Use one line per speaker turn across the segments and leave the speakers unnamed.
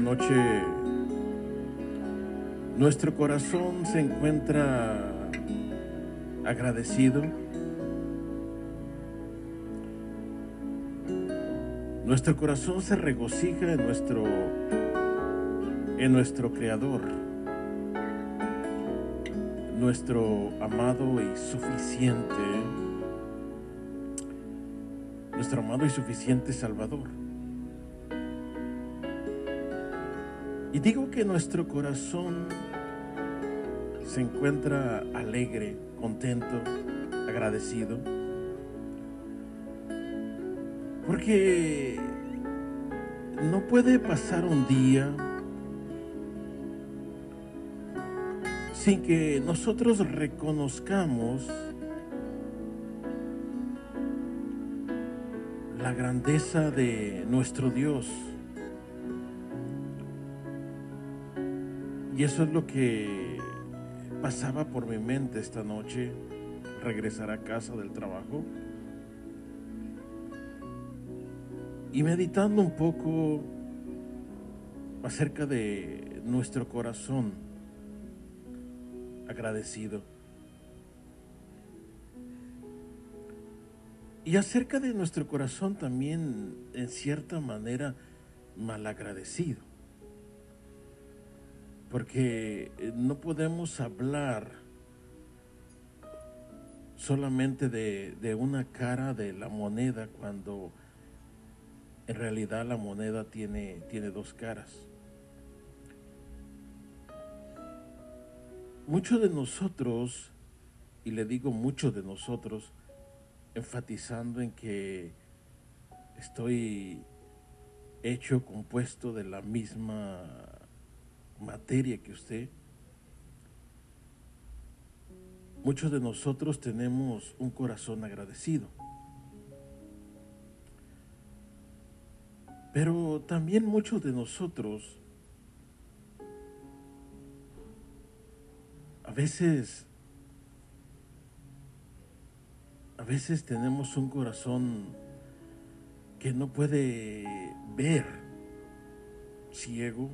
noche nuestro corazón se encuentra agradecido. Nuestro corazón se regocija en nuestro en nuestro creador. Nuestro amado y suficiente nuestro amado y suficiente Salvador. Y digo que nuestro corazón se encuentra alegre, contento, agradecido. Porque no puede pasar un día sin que nosotros reconozcamos la grandeza de nuestro Dios. Y eso es lo que pasaba por mi mente esta noche, regresar a casa del trabajo. Y meditando un poco acerca de nuestro corazón agradecido. Y acerca de nuestro corazón también, en cierta manera, malagradecido porque eh, no podemos hablar solamente de, de, una cara de la moneda cuando en realidad la moneda tiene, tiene dos caras. Muchos de nosotros, y le digo muchos de nosotros, enfatizando en que estoy hecho, compuesto de la misma materia que usted. Muchos de nosotros tenemos un corazón agradecido. Pero también muchos de nosotros a veces a veces tenemos un corazón que no puede ver ciego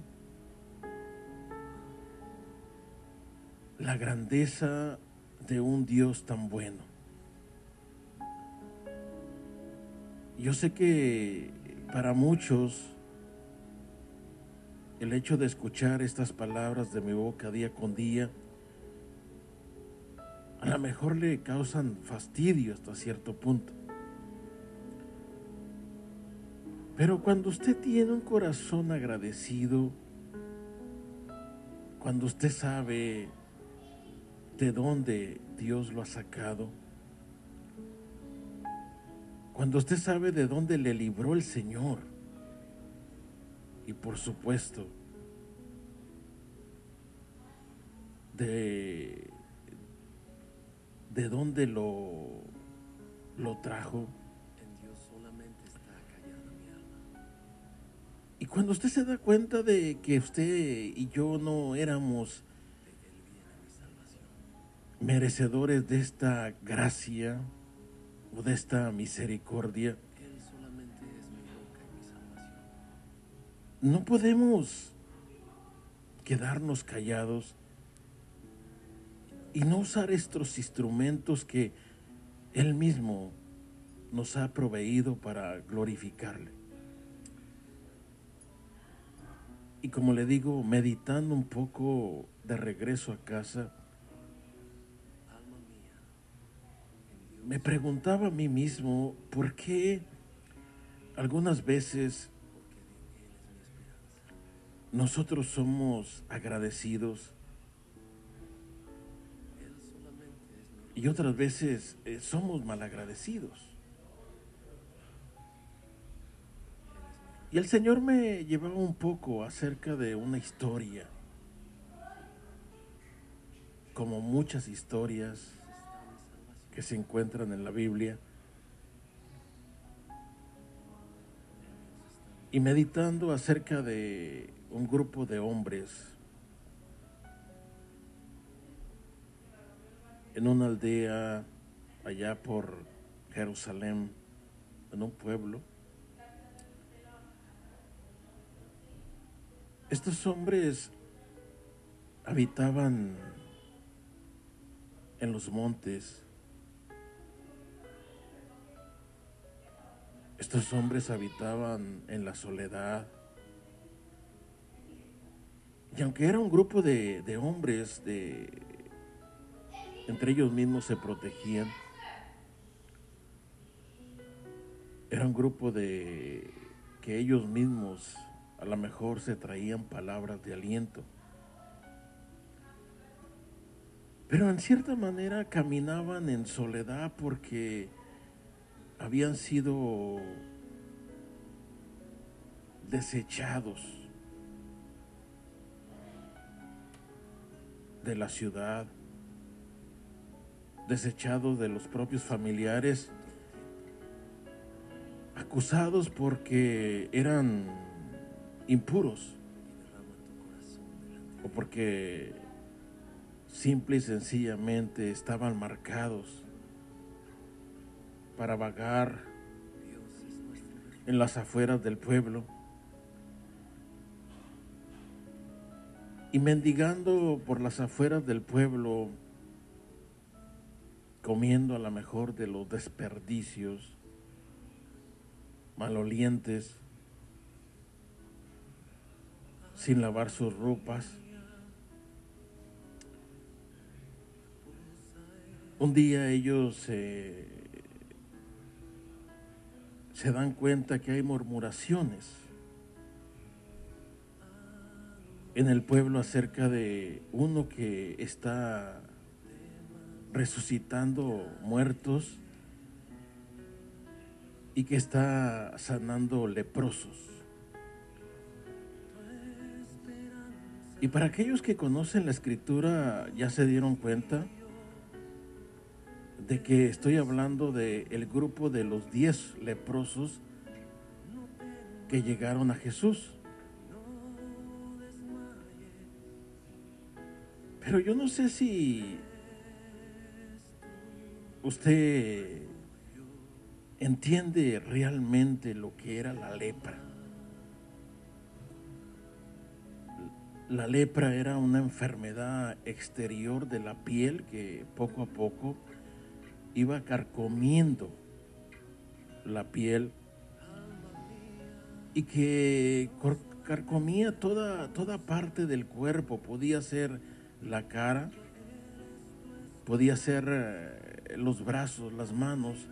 la grandeza de un Dios tan bueno. Yo sé que para muchos el hecho de escuchar estas palabras de mi boca día con día, a lo mejor le causan fastidio hasta cierto punto. Pero cuando usted tiene un corazón agradecido, cuando usted sabe de dónde Dios lo ha sacado, cuando usted sabe de dónde le libró el Señor, y por supuesto, de, de dónde lo, lo trajo,
En Dios solamente está callada mi alma.
Y cuando usted se da cuenta de que usted y yo no éramos merecedores de esta gracia o de esta misericordia, no podemos quedarnos callados y no usar estos instrumentos que Él mismo nos ha proveído para glorificarle. Y como le digo, meditando un poco de regreso a casa, me preguntaba a mí mismo por qué algunas veces nosotros somos agradecidos y otras veces eh, somos malagradecidos. Y el Señor me llevaba un poco acerca de una historia, como muchas historias. Que se encuentran en la Biblia, y meditando acerca de un grupo de hombres en una aldea allá por Jerusalén, en un pueblo. Estos hombres habitaban en los montes. Estos hombres habitaban en la soledad. Y aunque era un grupo de, de hombres, de, entre ellos mismos se protegían, era un grupo de que ellos mismos a lo mejor se traían palabras de aliento. Pero en cierta manera caminaban en soledad porque habían sido desechados de la ciudad, desechados de los propios familiares, acusados porque eran impuros o porque simple y sencillamente estaban marcados para vagar en las afueras del pueblo y mendigando por las afueras del pueblo, comiendo a lo mejor de los desperdicios malolientes, sin lavar sus ropas. Un día ellos eh, se dan cuenta que hay murmuraciones en el pueblo acerca de uno que está resucitando muertos y que está sanando leprosos. Y para aquellos que conocen la escritura ya se dieron cuenta de que estoy hablando de el grupo de los diez leprosos que llegaron a Jesús. Pero yo no sé si usted entiende realmente lo que era la lepra. La lepra era una enfermedad exterior de la piel que poco a poco iba carcomiendo la piel y que carcomía toda, toda parte del cuerpo. Podía ser la cara, podía ser eh, los brazos, las manos.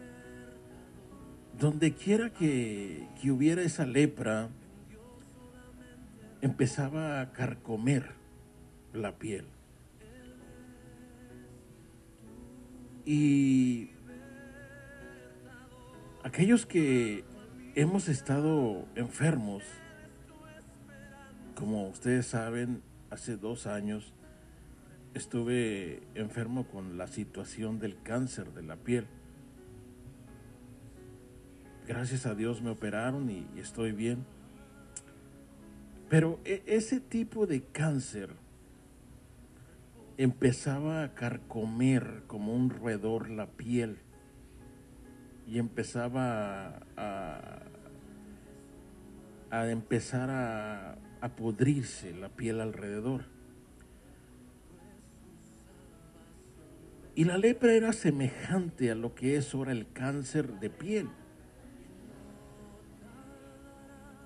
donde quiera que, que hubiera esa lepra, empezaba a carcomer la piel. Y aquellos que hemos estado enfermos, como ustedes saben, hace dos años estuve enfermo con la situación del cáncer de la piel. Gracias a Dios me operaron y, estoy bien. Pero e, ese tipo de cáncer empezaba a carcomer como un roedor la piel y empezaba a, empezar a, a la piel alrededor. Y la lepra era semejante a lo que es ahora el cáncer de piel.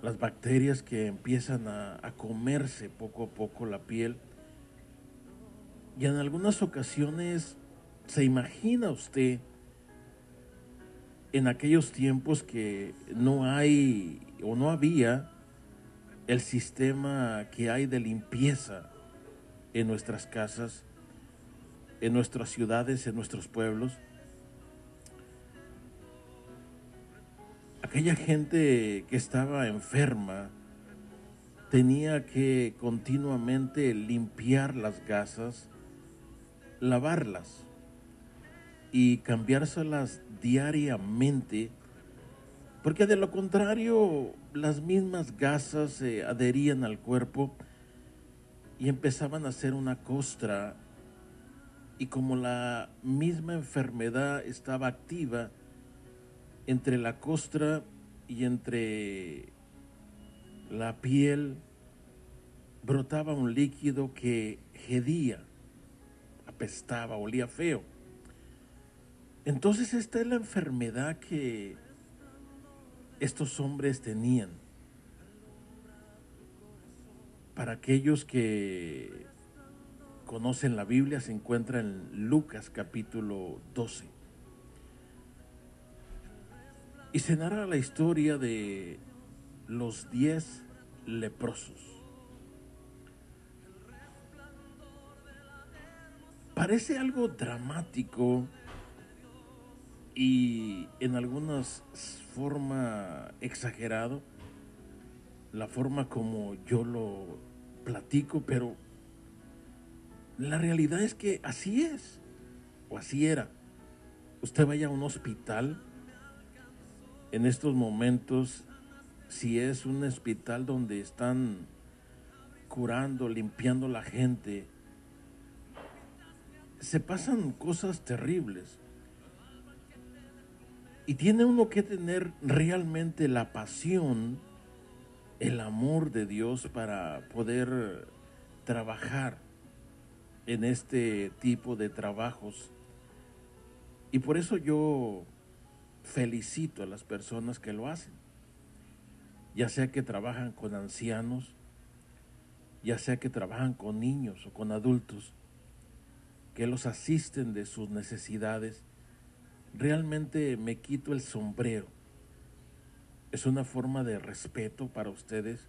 Las bacterias que empiezan a, comerse poco a poco la piel. Y en algunas ocasiones se imagina usted en aquellos tiempos que no hay o no había el sistema que hay de limpieza en nuestras casas en nuestras ciudades, en nuestros pueblos. Aquella gente que estaba enferma tenía que continuamente limpiar las gasas, lavarlas y cambiárselas diariamente, porque de lo contrario las mismas gasas se adherían al cuerpo y empezaban a hacer una costra y como la misma enfermedad estaba activa entre la costra y entre la piel, brotaba un líquido que hedía, apestaba, olía feo. Entonces esta es la enfermedad que estos hombres tenían. Para aquellos que conocen la Biblia se encuentra en Lucas capítulo 12. Y se narra la historia de los diez leprosos. Parece algo dramático y en algunas forma exagerado, la forma como yo lo platico, pero la realidad es que así es, o así era. Usted vaya a un hospital en estos momentos, si es un hospital donde están curando, limpiando la gente, se pasan cosas terribles. Y tiene uno que tener realmente la pasión, el amor de Dios para poder trabajar en este tipo de trabajos. Y por eso yo felicito a las personas que lo hacen, ya sea que trabajan con ancianos, ya sea que trabajan con niños o con adultos, que los asisten de sus necesidades, realmente me quito el sombrero. Es una forma de respeto para ustedes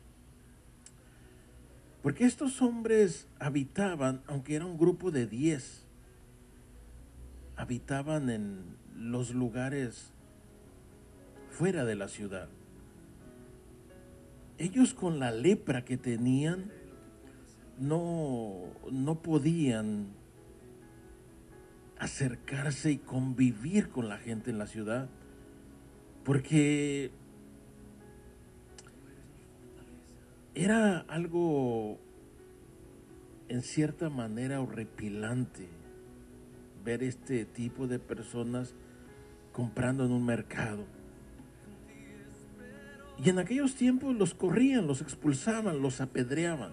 porque estos hombres habitaban, aunque era un grupo de diez, habitaban en los lugares fuera de la ciudad. Ellos con la lepra que tenían no, no podían acercarse y convivir con la gente en la ciudad, porque era algo en cierta manera horripilante ver este tipo de personas comprando en un mercado. Y en aquellos tiempos los corrían, los expulsaban, los apedreaban.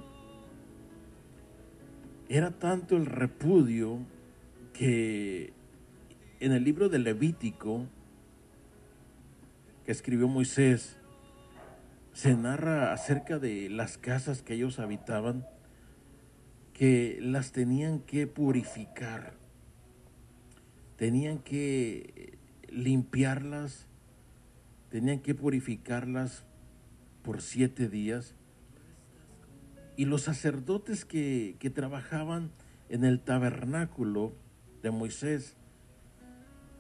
Era tanto el repudio que en el libro de Levítico que escribió Moisés, se narra acerca de las casas que ellos habitaban, que las tenían que purificar, tenían que limpiarlas tenían que purificarlas por siete días. Y los sacerdotes que, que trabajaban en el tabernáculo de Moisés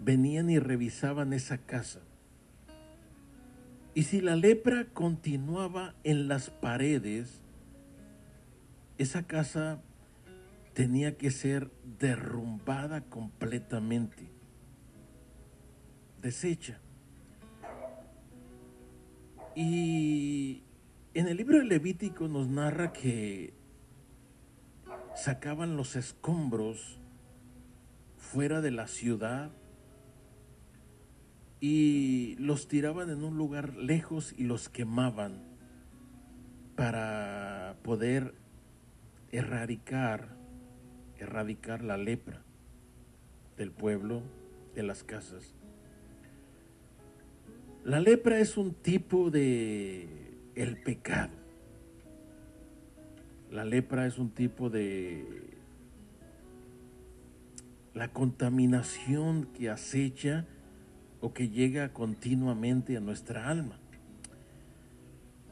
venían y revisaban esa casa. Y si la lepra continuaba en las paredes, esa casa tenía que ser derrumbada completamente, deshecha. Y en el libro de Levítico nos narra que sacaban los escombros fuera de la ciudad y los tiraban en un lugar lejos y los quemaban para poder erradicar, erradicar la lepra del pueblo, de las casas. La lepra es un tipo de el pecado. La lepra es un tipo de la contaminación que acecha o que llega continuamente a nuestra alma.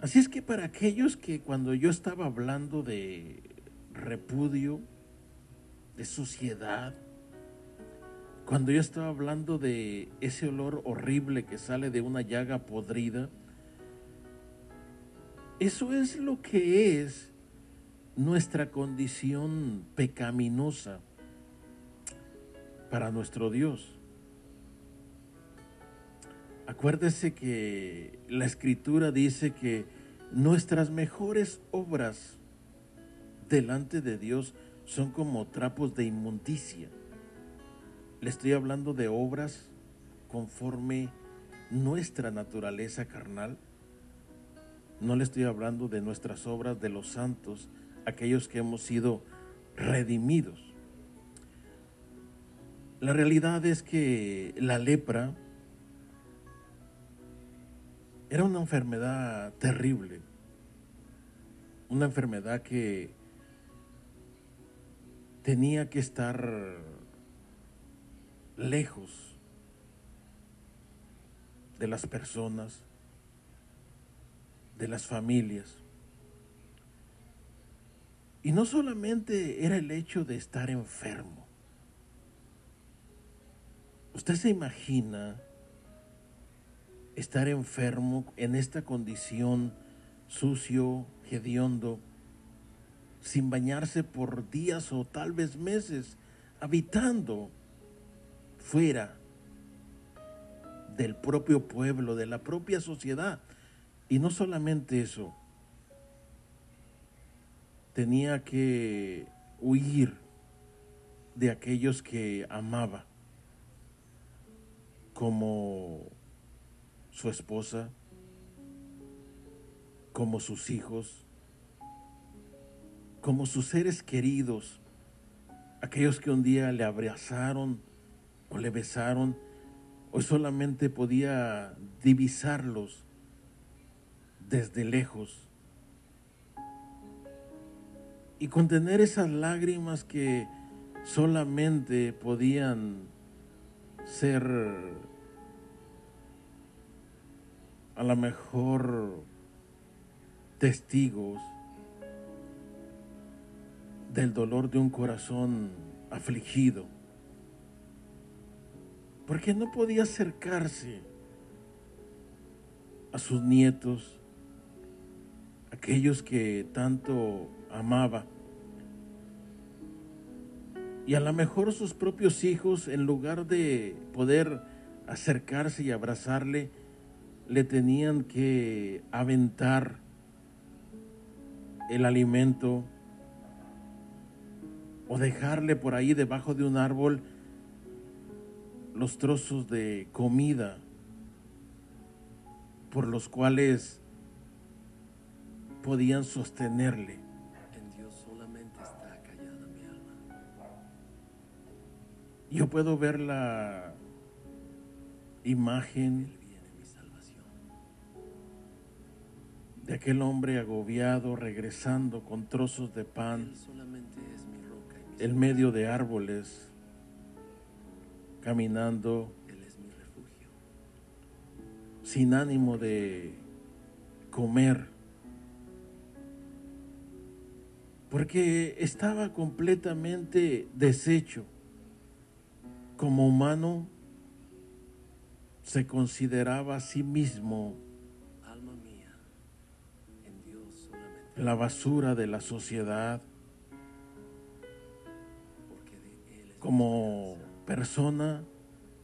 Así es que para aquellos que cuando yo estaba hablando de repudio, de suciedad, cuando yo estaba hablando de ese olor horrible que sale de una llaga podrida, eso es lo que es nuestra condición pecaminosa para nuestro Dios. Acuérdese que la escritura dice que nuestras mejores obras delante de Dios son como trapos de inmundicia. Le estoy hablando de obras conforme nuestra naturaleza carnal. No le estoy hablando de nuestras obras de los santos, aquellos que hemos sido redimidos. La realidad es que la lepra era una enfermedad terrible, una enfermedad que tenía que estar lejos de las personas, de las familias. Y no solamente era el hecho de estar enfermo. Usted se imagina estar enfermo en esta condición sucio, hediondo, sin bañarse por días o tal vez meses, habitando fuera del propio pueblo, de la propia sociedad. Y no solamente eso, tenía que huir de aquellos que amaba, como su esposa, como sus hijos, como sus seres queridos, aquellos que un día le abrazaron o le besaron, hoy solamente podía divisarlos desde lejos. Y contener esas lágrimas que solamente podían ser a lo mejor testigos del dolor de un corazón afligido, porque no podía acercarse a sus nietos, aquellos que tanto amaba. Y a lo mejor sus propios hijos, en lugar de poder acercarse y abrazarle, le tenían que aventar el alimento o dejarle por ahí debajo de un árbol los trozos de comida por los cuales podían sostenerle. Yo puedo ver la imagen de aquel hombre agobiado regresando con trozos de pan. En medio de árboles, caminando.
Él es mi refugio.
sin ánimo de comer, porque estaba completamente deshecho. Como humano, se consideraba a sí mismo
Alma mía, en Dios solamente,
la basura de la sociedad,
de Él
como persona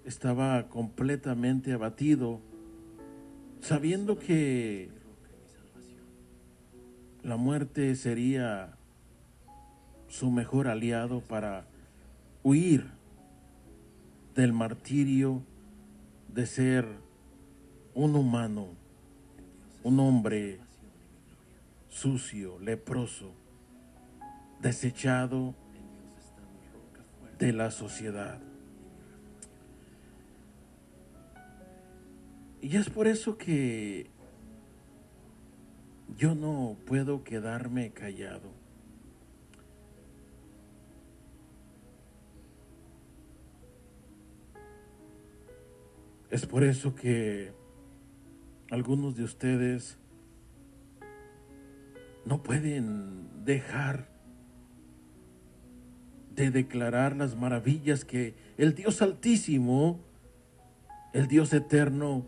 estaba completamente abatido, sabiendo que la muerte sería su mejor aliado para huir del martirio de ser un humano, un hombre sucio, leproso, desechado de la sociedad. Y es por eso que yo no puedo quedarme callado. Es por eso que algunos de ustedes no pueden dejar de declarar las maravillas que el Dios Altísimo, el Dios Eterno,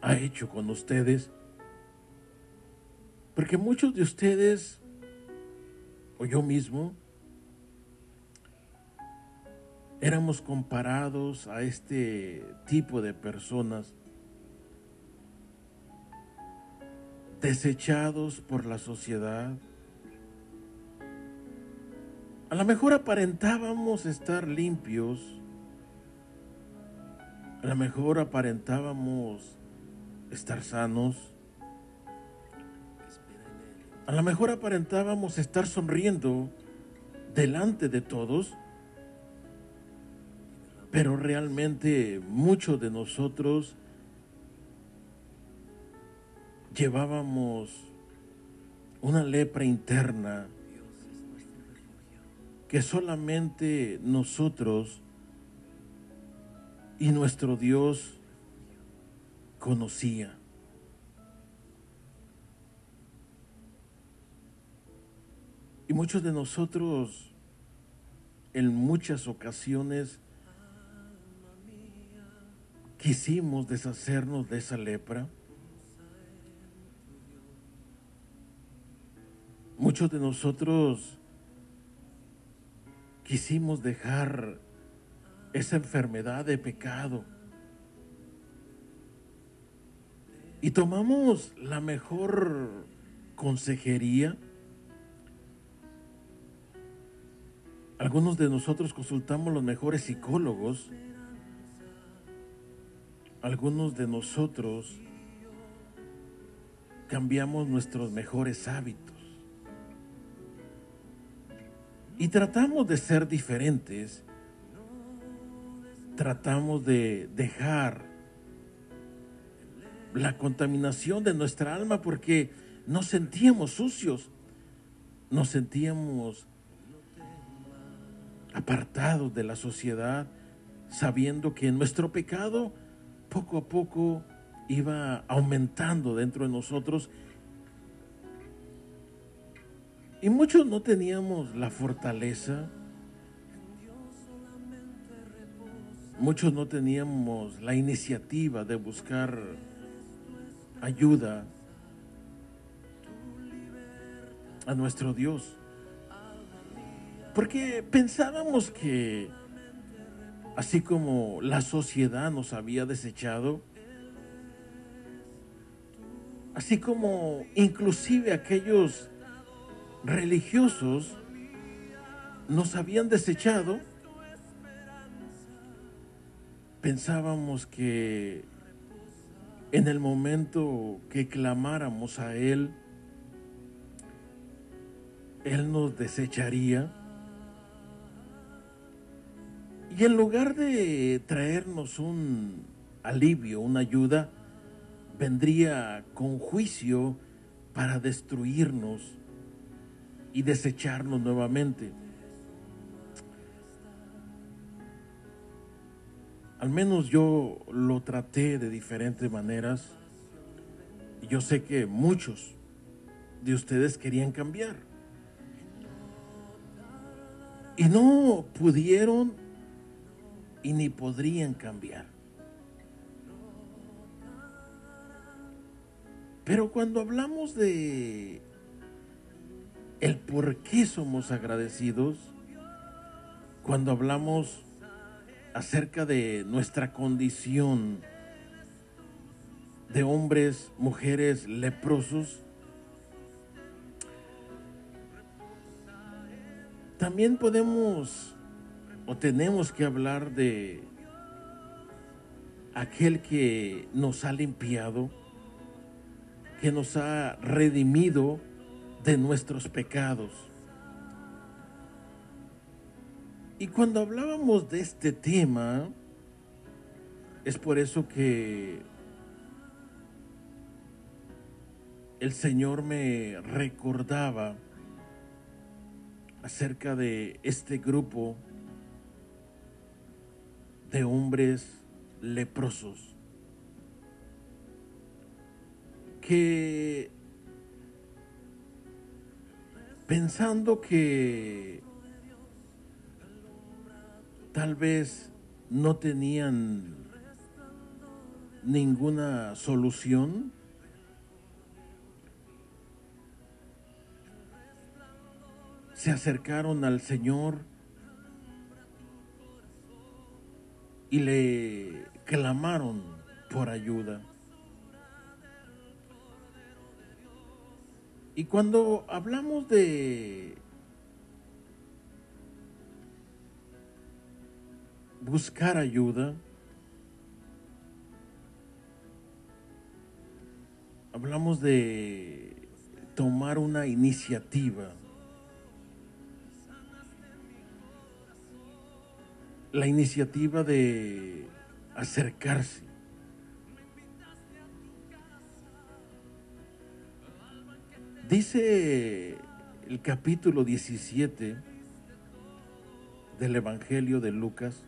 ha hecho con ustedes. Porque muchos de ustedes, o yo mismo, éramos comparados a este tipo de personas desechados por la sociedad. A lo mejor aparentábamos estar limpios, a lo mejor aparentábamos estar sanos, a lo mejor aparentábamos estar sonriendo delante de todos, pero realmente muchos de nosotros llevábamos una lepra interna que solamente nosotros y nuestro Dios conocía. Y muchos de nosotros en muchas ocasiones quisimos deshacernos de esa lepra. Muchos de nosotros quisimos dejar esa enfermedad de pecado. Y tomamos la mejor consejería. Algunos de nosotros consultamos los mejores psicólogos. Algunos de nosotros cambiamos nuestros mejores hábitos. Y tratamos de ser diferentes. Tratamos de dejar la contaminación de nuestra alma porque nos sentíamos sucios, nos sentíamos apartados de la sociedad, sabiendo que nuestro pecado poco a poco iba aumentando dentro de nosotros y muchos no teníamos la fortaleza, muchos no teníamos la iniciativa de buscar ayuda a nuestro Dios. Porque pensábamos que así como la sociedad nos había desechado, así como inclusive aquellos religiosos nos habían desechado, pensábamos que en el momento que clamáramos a Él, Él nos desecharía. Y en lugar de traernos un alivio, una ayuda, vendría con juicio para destruirnos y desecharnos nuevamente. Al menos yo lo traté de diferentes maneras. Y yo sé que muchos de ustedes querían cambiar. Y no pudieron y ni podrían cambiar. Pero cuando hablamos de el por qué somos agradecidos, cuando hablamos acerca de nuestra condición de hombres, mujeres leprosos, también podemos o tenemos que hablar de aquel que nos ha limpiado, que nos ha redimido de nuestros pecados. Y cuando hablábamos de este tema, es por eso que el Señor me recordaba acerca de este grupo de hombres leprosos. Que pensando que tal vez no tenían ninguna solución, se acercaron al Señor y le clamaron por ayuda. Y cuando hablamos de buscar ayuda, hablamos de tomar una iniciativa. La iniciativa de acercarse. Dice el capítulo 17 del Evangelio de Lucas,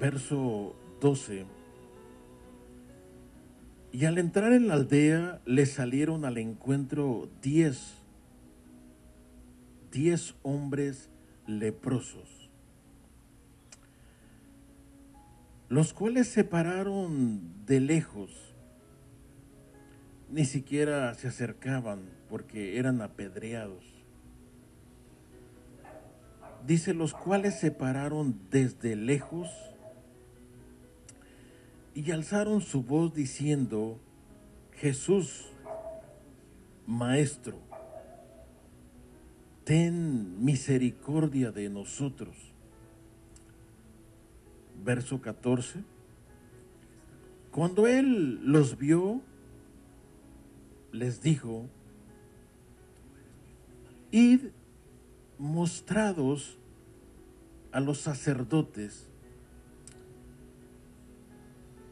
verso 12, y al entrar en la aldea le salieron al encuentro diez, diez hombres leprosos, los cuales se pararon de lejos ni siquiera se acercaban porque eran apedreados. Dice, los cuales se pararon desde lejos y alzaron su voz diciendo, Jesús, Maestro, ten misericordia de nosotros. Verso 14. Cuando él los vio, les dijo, id mostrados a los sacerdotes.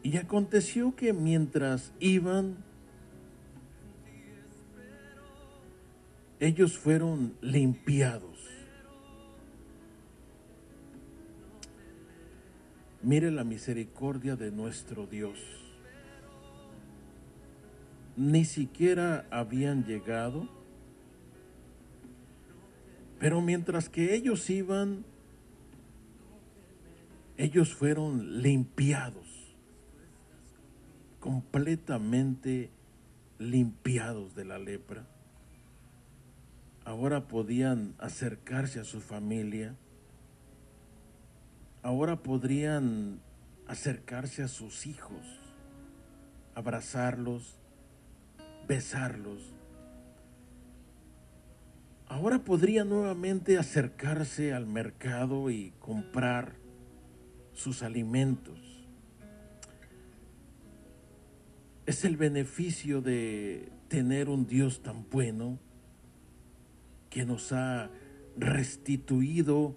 Y aconteció que mientras iban, ellos fueron limpiados. Mire la misericordia de nuestro Dios ni siquiera habían llegado. Pero mientras que ellos iban, ellos fueron limpiados, completamente limpiados de la lepra. Ahora podían acercarse a su familia. Ahora podrían acercarse a sus hijos, abrazarlos, besarlos. Ahora podría nuevamente acercarse al mercado y comprar sus alimentos. Es el beneficio de tener un Dios tan bueno que nos ha restituido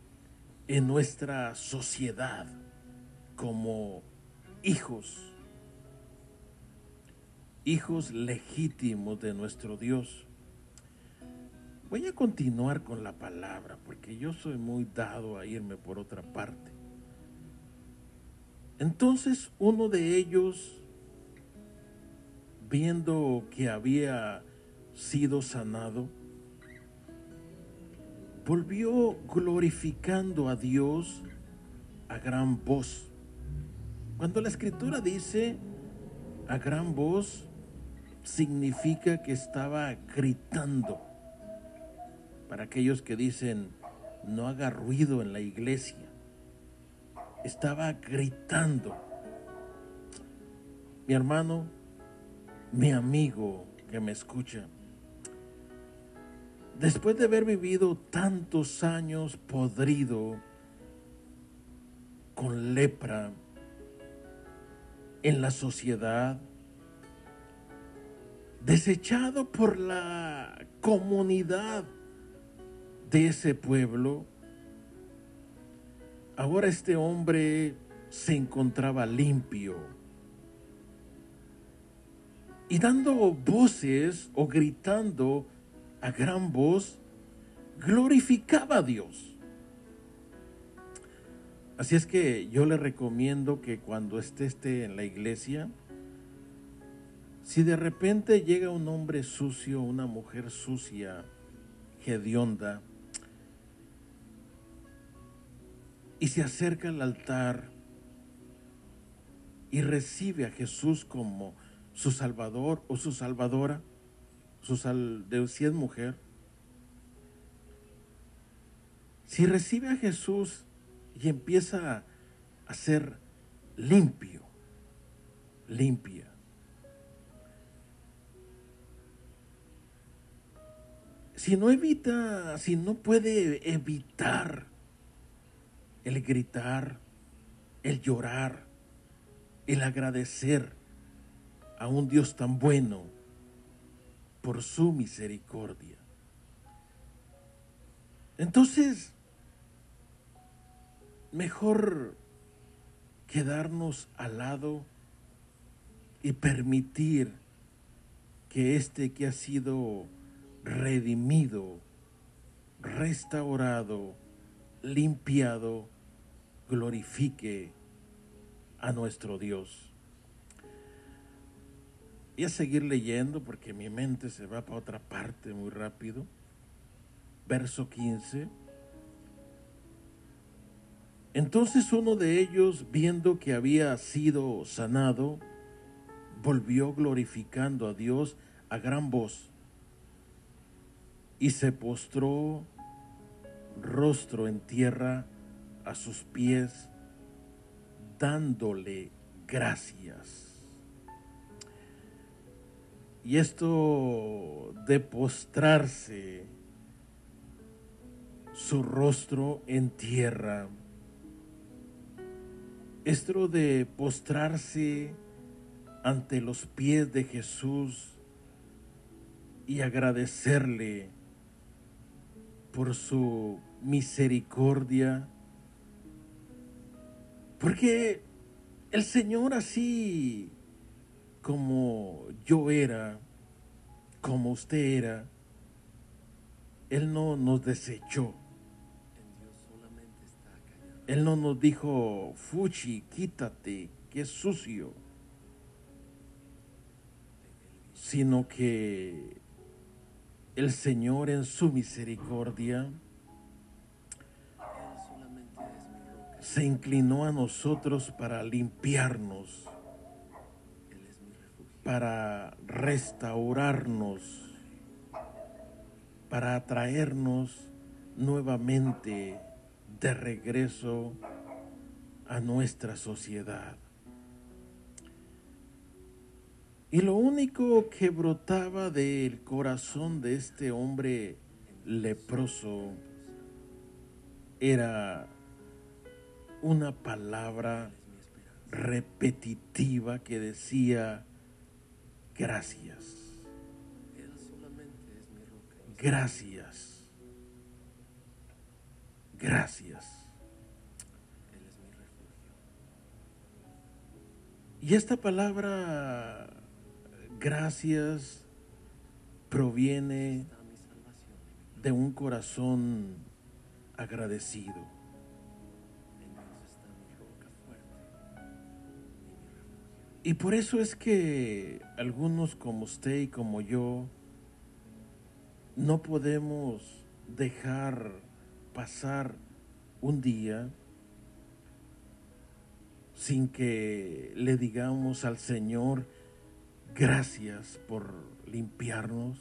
en nuestra sociedad como hijos hijos legítimos de nuestro Dios. Voy a continuar con la palabra porque yo soy muy dado a irme por otra parte. Entonces uno de ellos, viendo que había sido sanado, volvió glorificando a Dios a gran voz. Cuando la escritura dice a gran voz, significa que estaba gritando. Para aquellos que dicen, no haga ruido en la iglesia, estaba gritando. Mi hermano, mi amigo que me escucha, después de haber vivido tantos años podrido con lepra en la sociedad, desechado por la comunidad de ese pueblo, ahora este hombre se encontraba limpio y dando voces o gritando a gran voz, glorificaba a Dios. Así es que yo le recomiendo que cuando esté, en la iglesia, si de repente llega un hombre sucio, una mujer sucia, hedionda, y se acerca al altar y recibe a Jesús como su Salvador o su Salvadora, su sal, de si es mujer, si recibe a Jesús y empieza a ser limpio, limpia, si no evita, si no puede evitar el gritar, el llorar, el agradecer a un Dios tan bueno, por su misericordia. Entonces, mejor quedarnos al lado y permitir que este que ha sido redimido, restaurado, limpiado, glorifique a nuestro Dios y a seguir leyendo porque mi mente se va para otra parte muy rápido. Verso 15. Entonces uno de ellos, viendo que había sido sanado, volvió glorificando a Dios a gran voz y se postró rostro en tierra a sus pies, dándole gracias. Y esto de postrarse su rostro en tierra, esto de postrarse ante los pies de Jesús y agradecerle por su misericordia, porque el Señor así como yo era, como usted era, Él no nos desechó. Él no nos dijo, Fuchi, quítate, que es sucio. Sino que el Señor en su misericordia se inclinó a nosotros para limpiarnos para restaurarnos, para atraernos nuevamente de regreso a nuestra sociedad. Y lo único que brotaba del corazón de este hombre leproso era una palabra repetitiva que decía, Gracias. Gracias. Gracias. Y esta palabra, gracias, proviene de un corazón agradecido. Y por eso es que algunos como usted y como yo no podemos dejar pasar un día sin que le digamos al Señor gracias por limpiarnos,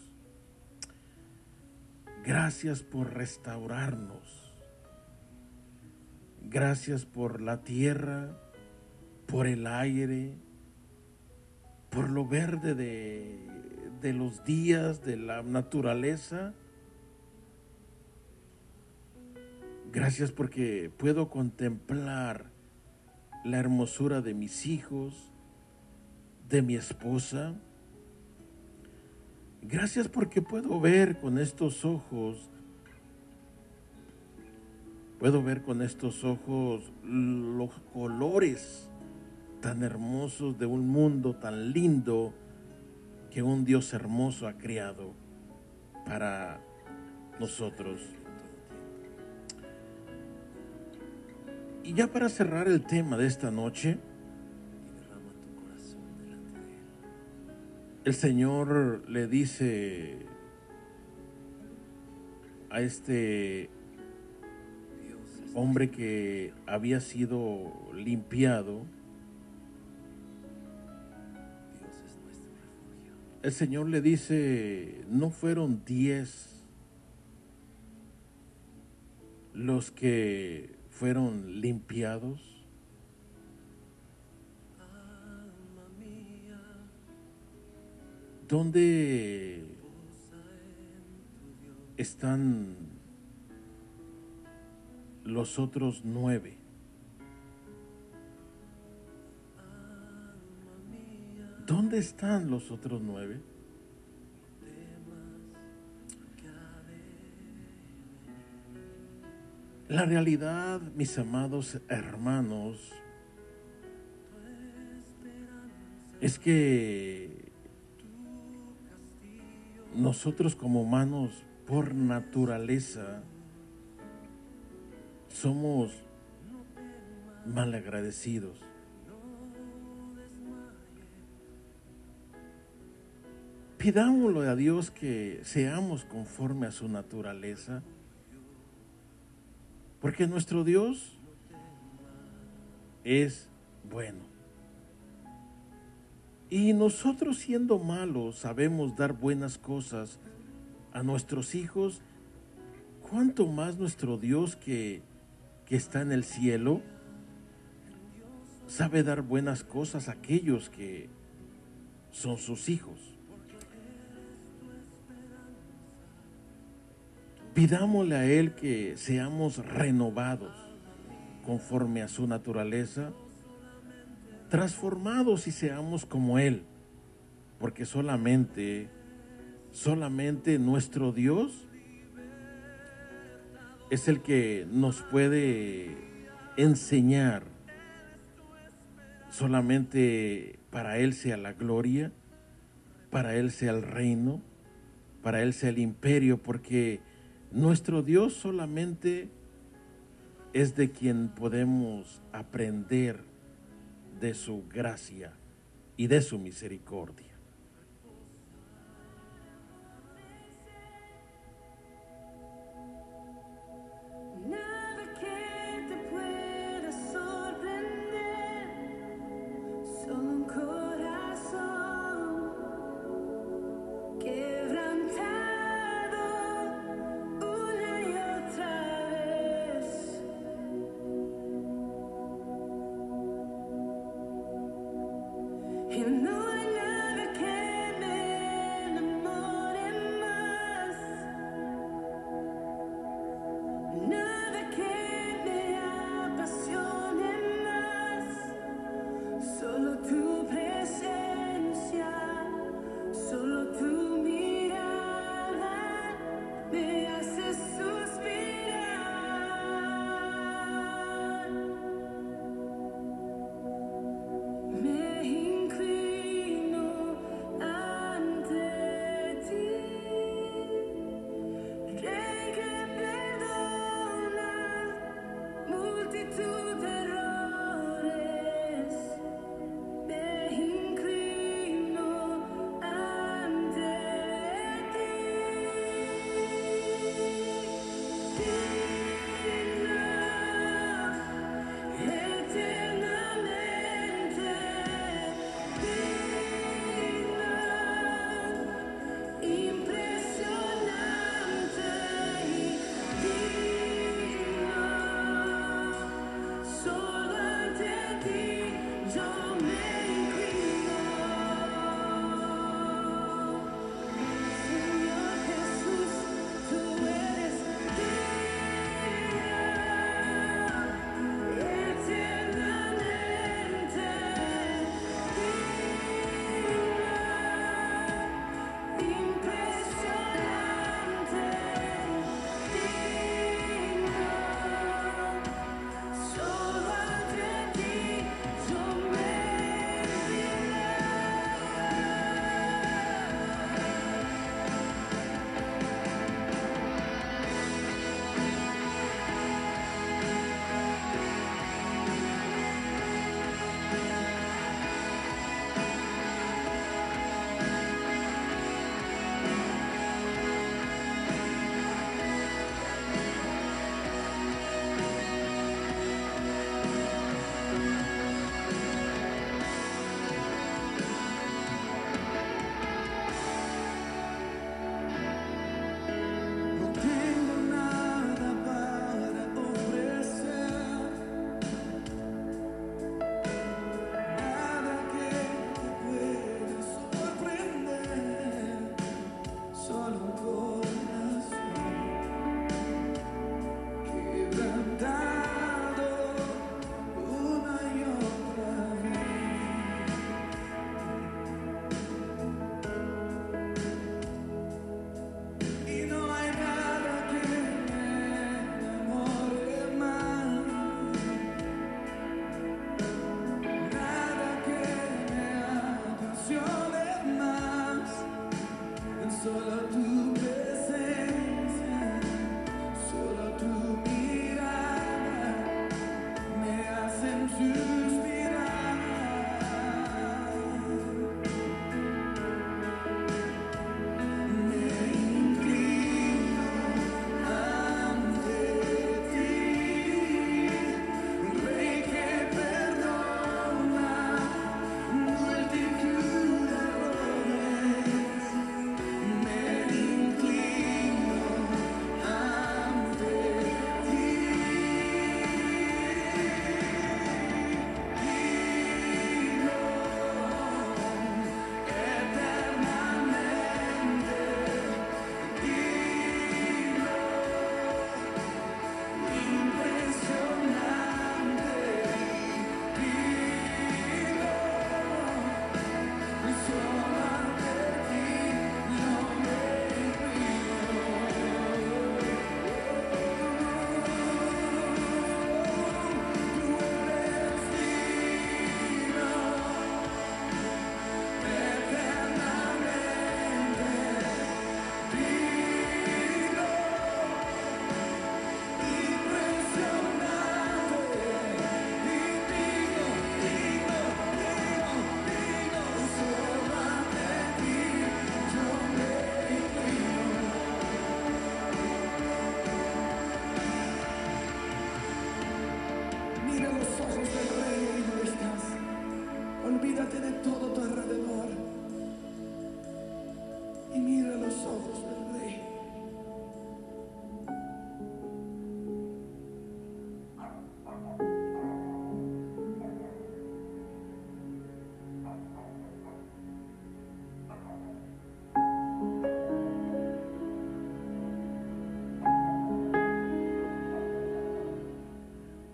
gracias por restaurarnos, gracias por la tierra, por el aire, por lo verde de, de los días, de la naturaleza. Gracias porque puedo contemplar la hermosura de mis hijos, de mi esposa. Gracias porque puedo ver con estos ojos, puedo ver con estos ojos los colores tan hermosos de un mundo tan lindo que un Dios hermoso ha creado para nosotros. Y ya para cerrar el tema de esta noche, el Señor le dice a este hombre que había sido limpiado, el Señor le dice, no fueron diez los que fueron limpiados. ¿Dónde están los otros nueve? ¿Dónde están los otros nueve? La realidad, mis amados hermanos, es que nosotros como humanos, por naturaleza, somos malagradecidos. Pidámoslo a Dios que seamos conforme a su naturaleza, porque nuestro Dios es bueno. Y nosotros siendo malos sabemos dar buenas cosas a nuestros hijos, ¿cuánto más nuestro Dios que, que está en el cielo sabe dar buenas cosas a aquellos que son sus hijos? Pidámosle a Él que seamos renovados conforme a su naturaleza, transformados y seamos como Él, porque solamente, solamente nuestro Dios es el que nos puede enseñar, solamente para Él sea la gloria, para Él sea el reino, para Él sea el imperio, porque nuestro Dios solamente es de quien podemos aprender de su gracia y de su misericordia.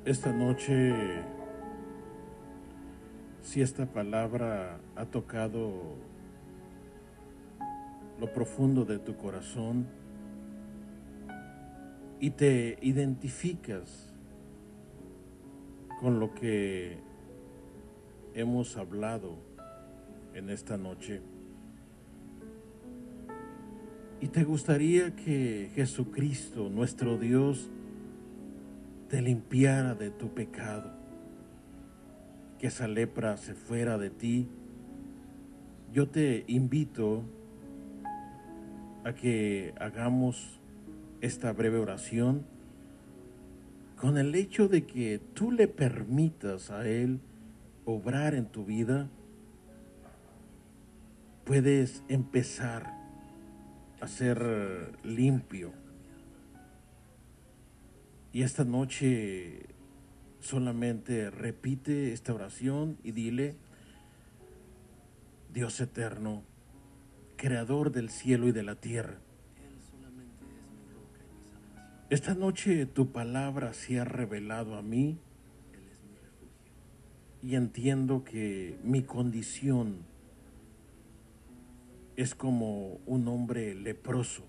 Esta noche, si esta palabra ha tocado lo profundo de tu corazón y te identificas con lo que hemos hablado en esta noche. Y te gustaría que Jesucristo, nuestro Dios, te limpiara de tu pecado, que esa lepra se fuera de ti. Yo te invito a que hagamos esta breve oración con el hecho de que tú le permitas a Él obrar en tu vida, puedes empezar a ser limpio. Y esta noche solamente repite esta oración y dile, Dios eterno, creador del cielo y de la tierra, esta noche tu palabra se ha revelado a mí. Y entiendo que mi condición es como un hombre leproso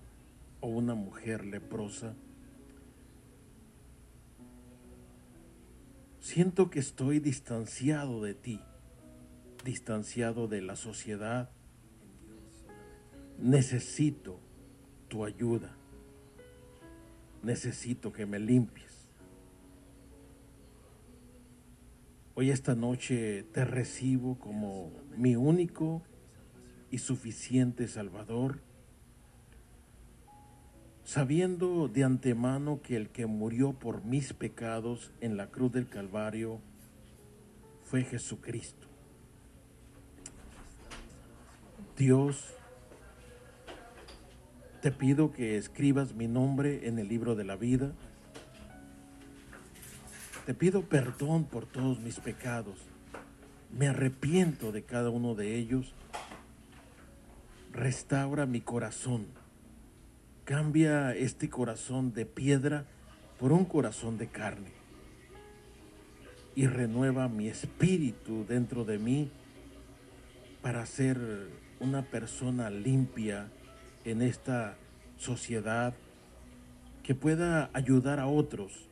o una mujer leprosa. Siento que estoy distanciado de ti, distanciado de la sociedad. Necesito tu ayuda necesito que me limpies. Hoy esta noche te recibo como mi único y suficiente Salvador, sabiendo de antemano que el que murió por mis pecados en la cruz del Calvario fue Jesucristo. Dios te pido que escribas mi nombre en el libro de la vida. Te pido perdón por todos mis pecados. Me arrepiento de cada uno de ellos. Restaura mi corazón. Cambia este corazón de piedra por un corazón de carne. Y renueva mi espíritu dentro de mí para ser una persona limpia en esta sociedad que pueda ayudar a otros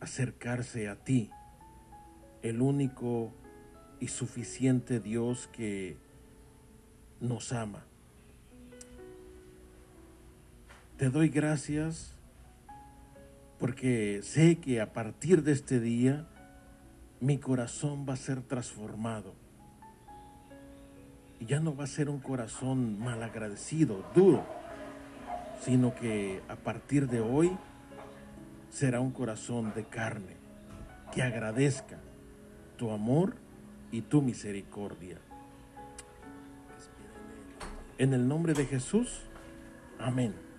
a acercarse a ti, el único y suficiente Dios que nos ama. Te doy gracias porque sé que a partir de este día mi corazón va a ser transformado y ya no va a ser un corazón malagradecido, duro, sino que a partir de hoy será un corazón de carne que agradezca tu amor y tu misericordia. En el nombre de Jesús, amén.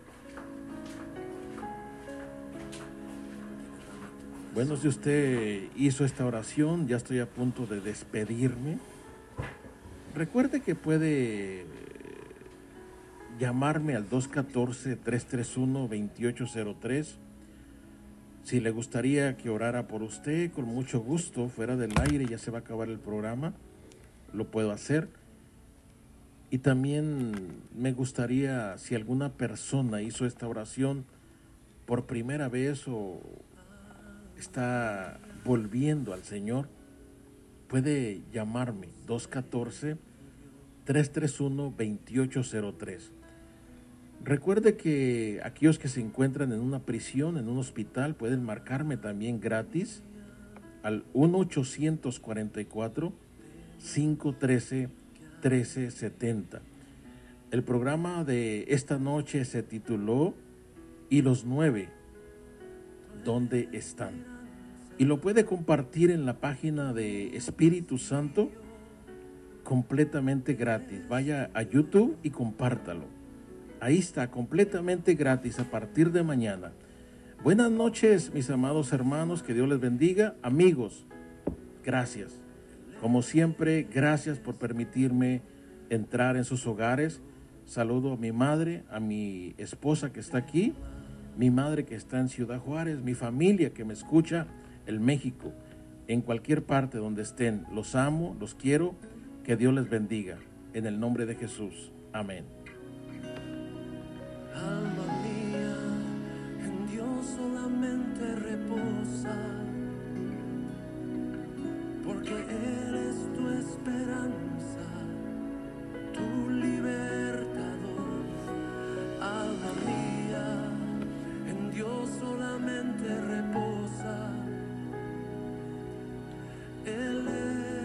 Bueno, si usted hizo esta oración, ya estoy a punto de despedirme. Recuerde que puede llamarme al 214-331-2803. Si le gustaría que orara por usted, con mucho gusto, fuera del aire, ya se va a acabar el programa, lo puedo hacer. Y también me gustaría, si alguna persona hizo esta oración por primera vez o está volviendo al Señor, puede llamarme 214-331-2803. Recuerde que aquellos que se encuentran en una prisión, en un hospital, pueden marcarme también gratis al 1-844-513-1370. El programa de esta noche se tituló ¿Y los nueve? ¿Dónde están? Y lo puede compartir en la página de Espíritu Santo completamente gratis. Vaya a YouTube y compártalo. Ahí está, completamente gratis a partir de mañana. Buenas noches, mis amados hermanos, que Dios les bendiga. Amigos, gracias. Como siempre, gracias por permitirme entrar en sus hogares. Saludo a mi madre, a mi esposa que está aquí mi madre que está en Ciudad Juárez, mi familia que me escucha, el México, en cualquier parte donde estén. Los amo, los quiero, que Dios les bendiga. En el nombre de Jesús. Amén.
Alma mía, en Dios solamente reposa, porque eres tu esperanza, tu libertador. Alma mía, en Dios solamente reposa. Hello.